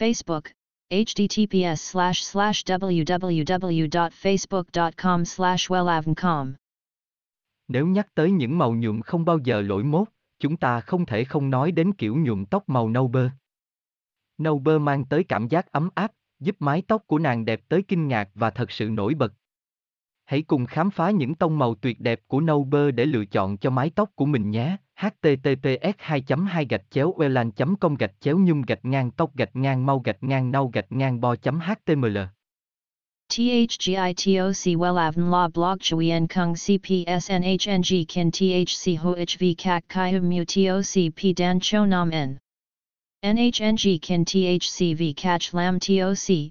Facebook, https slash slash www.facebook.com slash wellavncom. Nếu nhắc tới những màu nhuộm không bao giờ lỗi mốt, chúng ta không thể không nói đến kiểu nhuộm tóc màu nâu bơ. Nâu bơ mang tới cảm giác ấm áp, giúp mái tóc của nàng đẹp tới kinh ngạc và thật sự nổi bật. Hãy cùng khám phá những tông màu tuyệt đẹp của nâu bơ để lựa chọn cho mái tóc của mình nhé. Https 2 2 gạch chéo welan com gạch chéo nhung gạch ngang tóc gạch ngang mau gạch ngang nau gạch ngang bo html THGITOC Wellavn La Blog Chuyen Kung CPS NHNG Kin THC HOHV Kak Kai Mu TOC P Dan Cho Nam N NHNG Kin THC V Catch Lam TOC